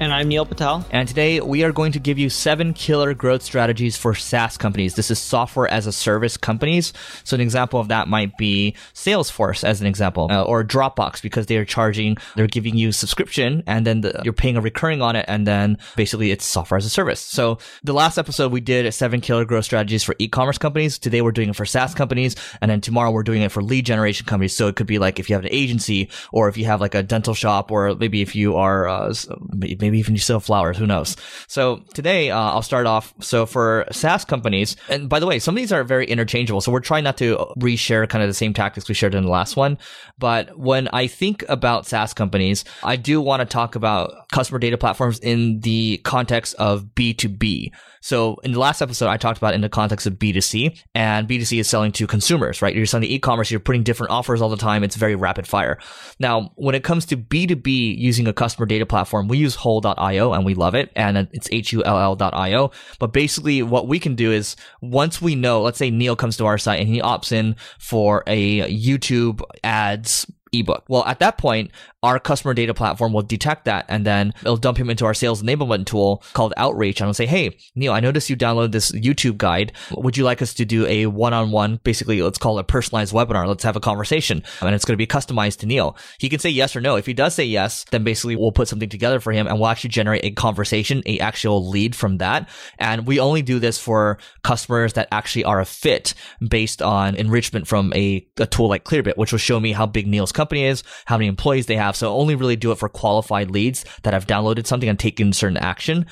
And I'm Neil Patel. And today we are going to give you seven killer growth strategies for SaaS companies. This is software as a service companies. So an example of that might be Salesforce as an example, uh, or Dropbox because they are charging, they're giving you subscription and then the, you're paying a recurring on it. And then basically it's software as a service. So the last episode we did seven killer growth strategies for e-commerce companies. Today we're doing it for SaaS companies. And then tomorrow we're doing it for lead generation companies. So it could be like if you have an agency or if you have like a dental shop or maybe if you are, uh, maybe maybe even you sell flowers, who knows? So today uh, I'll start off. So for SaaS companies, and by the way, some of these are very interchangeable. So we're trying not to reshare kind of the same tactics we shared in the last one. But when I think about SaaS companies, I do want to talk about customer data platforms in the context of B2B. So in the last episode, I talked about in the context of B2C and B2C is selling to consumers, right? You're selling to e-commerce, you're putting different offers all the time. It's very rapid fire. Now, when it comes to B2B using a customer data platform, we use hull.io and we love it. And it's H-U-L-L.io. But basically what we can do is once we know, let's say Neil comes to our site and he opts in for a YouTube ads ebook. Well, at that point, our customer data platform will detect that and then it'll dump him into our sales enablement tool called Outreach and it'll say, Hey, Neil, I noticed you downloaded this YouTube guide. Would you like us to do a one-on-one, basically, let's call it a personalized webinar. Let's have a conversation and it's going to be customized to Neil. He can say yes or no. If he does say yes, then basically we'll put something together for him and we'll actually generate a conversation, a actual lead from that. And we only do this for customers that actually are a fit based on enrichment from a, a tool like Clearbit, which will show me how big Neil's company is, how many employees they have. So only really do it for qualified leads that have downloaded something and taken certain action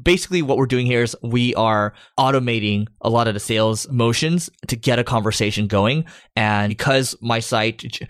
basically what we're doing here is we are automating a lot of the sales motions to get a conversation going. And because my site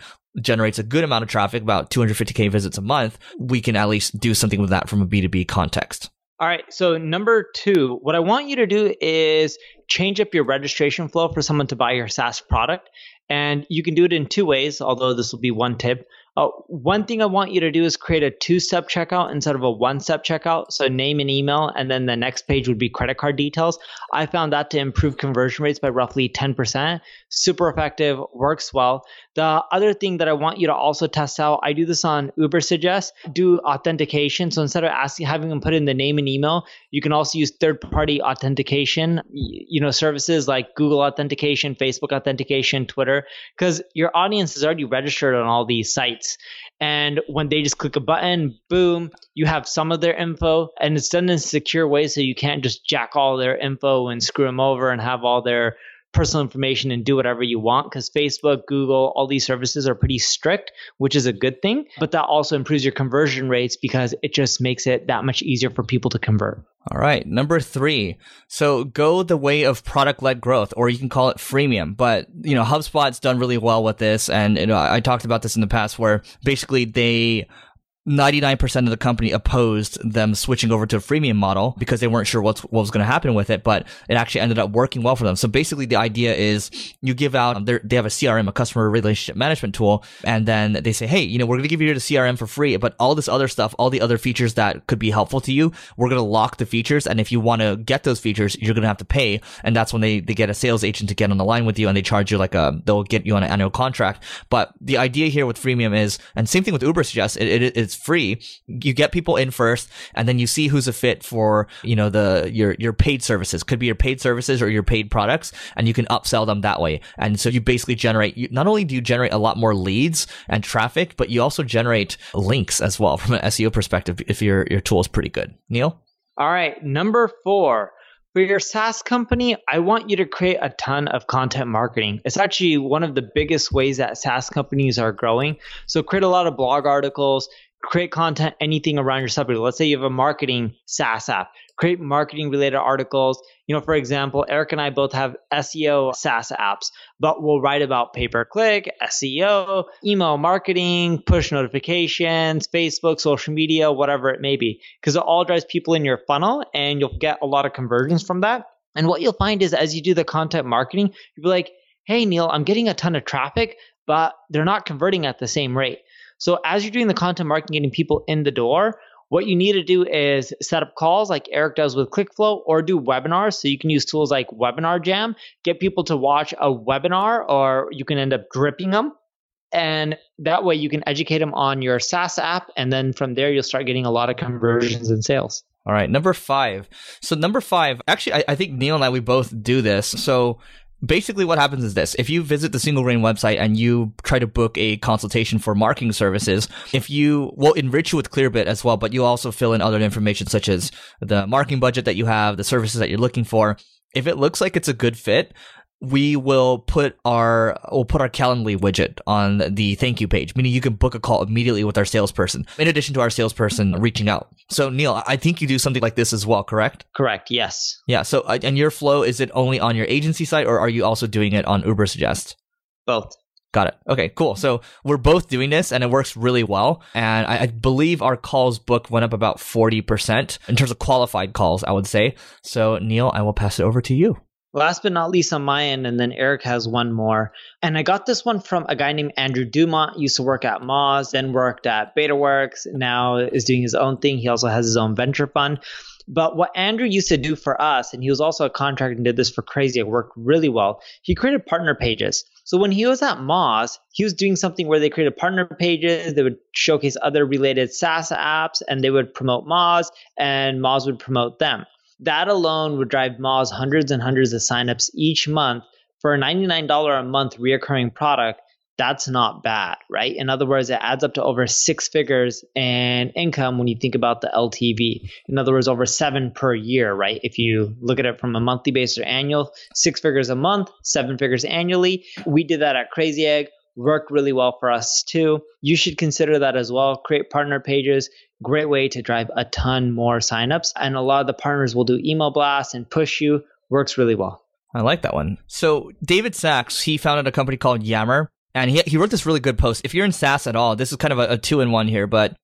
generates a good amount of traffic, about 250k visits a month, we can at least do something with that from a B2B context. All right. So number two, what I want you to do is change up your registration flow for someone to buy your SaaS product. And you can do it in two ways, although this will be one tip. Uh, one thing I want you to do is create a two step checkout instead of a one step checkout. So, name and email, and then the next page would be credit card details. I found that to improve conversion rates by roughly 10%. Super effective, works well. The other thing that I want you to also test out, I do this on Ubersuggest, do authentication. So, instead of asking, having them put in the name and email, you can also use third party authentication, you know, services like Google authentication, Facebook authentication, Twitter, because your audience is already registered on all these sites sites. And when they just click a button, boom, you have some of their info and it's done in a secure way so you can't just jack all their info and screw them over and have all their personal information and do whatever you want because Facebook, Google, all these services are pretty strict, which is a good thing. But that also improves your conversion rates because it just makes it that much easier for people to convert. All right. Number three. So go the way of product led growth, or you can call it freemium. But, you know, HubSpot's done really well with this. And, you know, I talked about this in the past where basically they 99% of the company opposed them switching over to a freemium model because they weren't sure what was going to happen with it, but it actually ended up working well for them. So basically the idea is you give out, they have a CRM, a customer relationship management tool, and then they say, Hey, you know, we're going to give you the CRM for free, but all this other stuff, all the other features that could be helpful to you, we're going to lock the features. And if you want to get those features, you're going to have to pay. And that's when they, they get a sales agent to get on the line with you and they charge you like a, they'll get you on an annual contract. But the idea here with freemium is, and same thing with Ubersuggest, it, it, it's free. You get people in first, and then you see who's a fit for you know the your your paid services. Could be your paid services or your paid products, and you can upsell them that way. And so you basically generate. You, not only do you generate a lot more leads and traffic, but you also generate links as well from an SEO perspective if your your tool is pretty good. Neil. All right, number four. For your SaaS company, I want you to create a ton of content marketing. It's actually one of the biggest ways that SaaS companies are growing. So create a lot of blog articles, create content, anything around your subject. Let's say you have a marketing SaaS app, create marketing related articles. You know, for example, Eric and I both have SEO SaaS apps, but we'll write about pay per click, SEO, email marketing, push notifications, Facebook, social media, whatever it may be, because it all drives people in your funnel and you'll get a lot of conversions from that. And what you'll find is as you do the content marketing, you'll be like, hey, Neil, I'm getting a ton of traffic, but they're not converting at the same rate. So as you're doing the content marketing, getting people in the door, what you need to do is set up calls like Eric does with ClickFlow or do webinars. So you can use tools like Webinar Jam, get people to watch a webinar, or you can end up dripping them. And that way you can educate them on your SaaS app. And then from there, you'll start getting a lot of conversions and sales. All right, number five. So number five, actually, I, I, think Neil and I we both do this. So basically what happens is this. If you visit the single grain website and you try to book a consultation for marketing services if you will enrich you with clearbit as well but you also fill in other information such as the marketing budget that you have the services that you're looking for. If it looks like it's a good fit we will put our we'll put our Calendly widget on the thank you page, meaning you can book a call immediately with our salesperson, in addition to our salesperson reaching out. So Neil, I think you do something like this as well, correct? Correct. Yes. Yeah. So uh, and your flow is it only on your agency site, or are you also doing it on Ubersuggest? Both. Got it. Okay, cool. So we're both doing this and it works really well. And I, I, believe our calls book went up about 40% in terms of qualified calls, I would say. So Neil, I will pass it over to you. Last but not least on my end, and then Eric has one more. And I got this one from a guy named Andrew Dumont, used to work at Moz, then worked at BetaWorks, now is doing his own thing. He also has his own venture fund. But what Andrew used to do for us, and he was also a contractor and did this for Crazy, it worked really well. He created partner pages. So when he was at Moz, he was doing something where they created partner pages. They would showcase other related SaaS apps, and they would promote Moz, and Moz would promote them. That alone would drive Moz hundreds and hundreds of signups each month for a $99 a month reoccurring product. That's not bad, right? In other words, it adds up to over six figures in income when you think about the LTV. In other words, over seven per year, right? If you look at it from a monthly basis or annual, six figures a month, seven figures annually. We did that at Crazy Egg worked really well for us too. You should consider that as well. Create partner pages. Great way to drive a ton more signups. And a lot of the partners will do email blasts and push you. Works really well. I like that one. So David Sacks, he founded a company called Yammer. And he, he wrote this really good post. If you're in SaaS at all, this is kind of a, a two in one here, but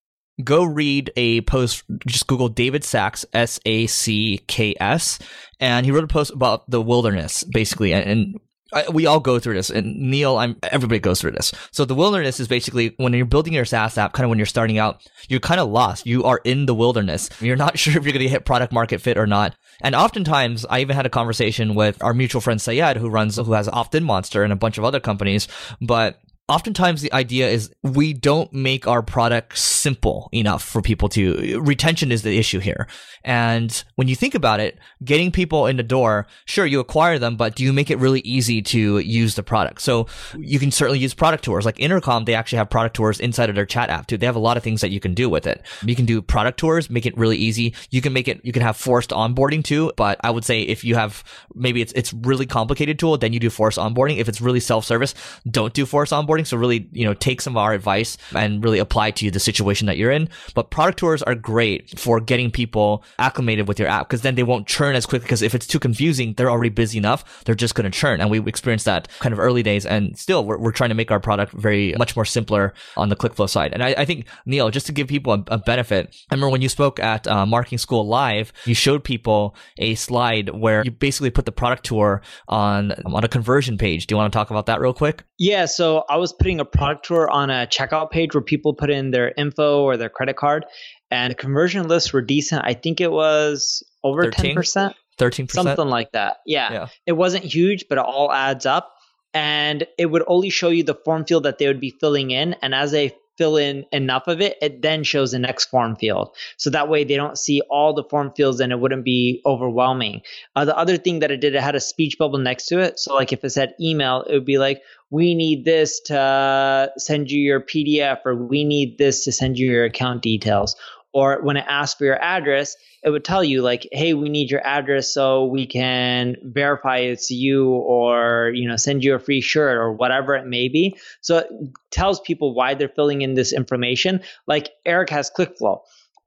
go read a post. Just Google David Sacks, S A C K S, and he wrote a post about the wilderness, basically, and, and I, we all go through this, and Neil, I'm everybody goes through this. So the wilderness is basically when you're building your SaaS app, kind of when you're starting out, you're kind of lost. You are in the wilderness. You're not sure if you're going to hit product market fit or not. And oftentimes, I even had a conversation with our mutual friend Syed, who runs, who has OptinMonster and a bunch of other companies, but oftentimes the idea is we don't make our product simple enough for people to retention is the issue here. And when you think about it getting people in the door sure you acquire them but do you make it really easy to use the product? So you can certainly use product tours. Like intercom they actually have product tours inside of their chat app too. They have a lot of things that you can do with it. You can do product tours make it really easy. You can make it you can have forced onboarding too. But i would say if you have maybe it's it's really complicated tool then you do forced onboarding. If it's really self-service don't do forced onboarding so really, you know, take some of our advice and really apply to the situation that you're in. But product tours are great for getting people acclimated with your app because then they won't churn as quickly. Because if it's too confusing, they're already busy enough. They're just going to churn. And we experienced that kind of early days. And still, we're, we're trying to make our product very much more simpler on the ClickFlow side. And I, I think, Neil, just to give people a, a benefit, I remember when you spoke at uh, Marketing School Live, you showed people a slide where you basically put the product tour on, on a conversion page. Do you want to talk about that real quick? Yeah. So I was was putting a product tour on a checkout page where people put in their info or their credit card, and the conversion lists were decent. I think it was over ten percent, thirteen percent, something like that. Yeah. yeah, it wasn't huge, but it all adds up. And it would only show you the form field that they would be filling in, and as they fill in enough of it, it then shows the next form field. So that way they don't see all the form fields and it wouldn't be overwhelming. Uh, the other thing that it did, it had a speech bubble next to it. So like if it said email, it would be like, we need this to send you your PDF or we need this to send you your account details. Or when it asks for your address, it would tell you like, "Hey, we need your address so we can verify it's you, or you know, send you a free shirt or whatever it may be." So it tells people why they're filling in this information. Like Eric has ClickFlow.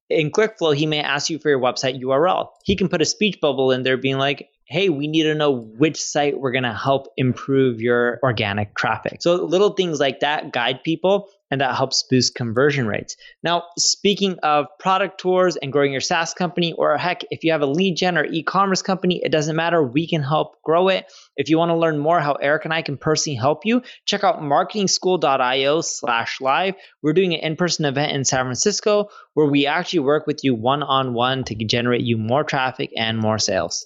In ClickFlow, he may ask you for your website URL. He can put a speech bubble in there, being like, hey, we need to know which site we're going to help improve your organic traffic. So little things like that guide people and that helps boost conversion rates. Now, speaking of product tours and growing your SaaS company, or heck, if you have a lead gen or e commerce company, it doesn't matter. We can help grow it. If you want to learn more how Eric and I can personally help you, check out marketingschool.io slash live. We're doing an in person event in San Francisco where we actually work with you one on one to generate you more traffic and more sales.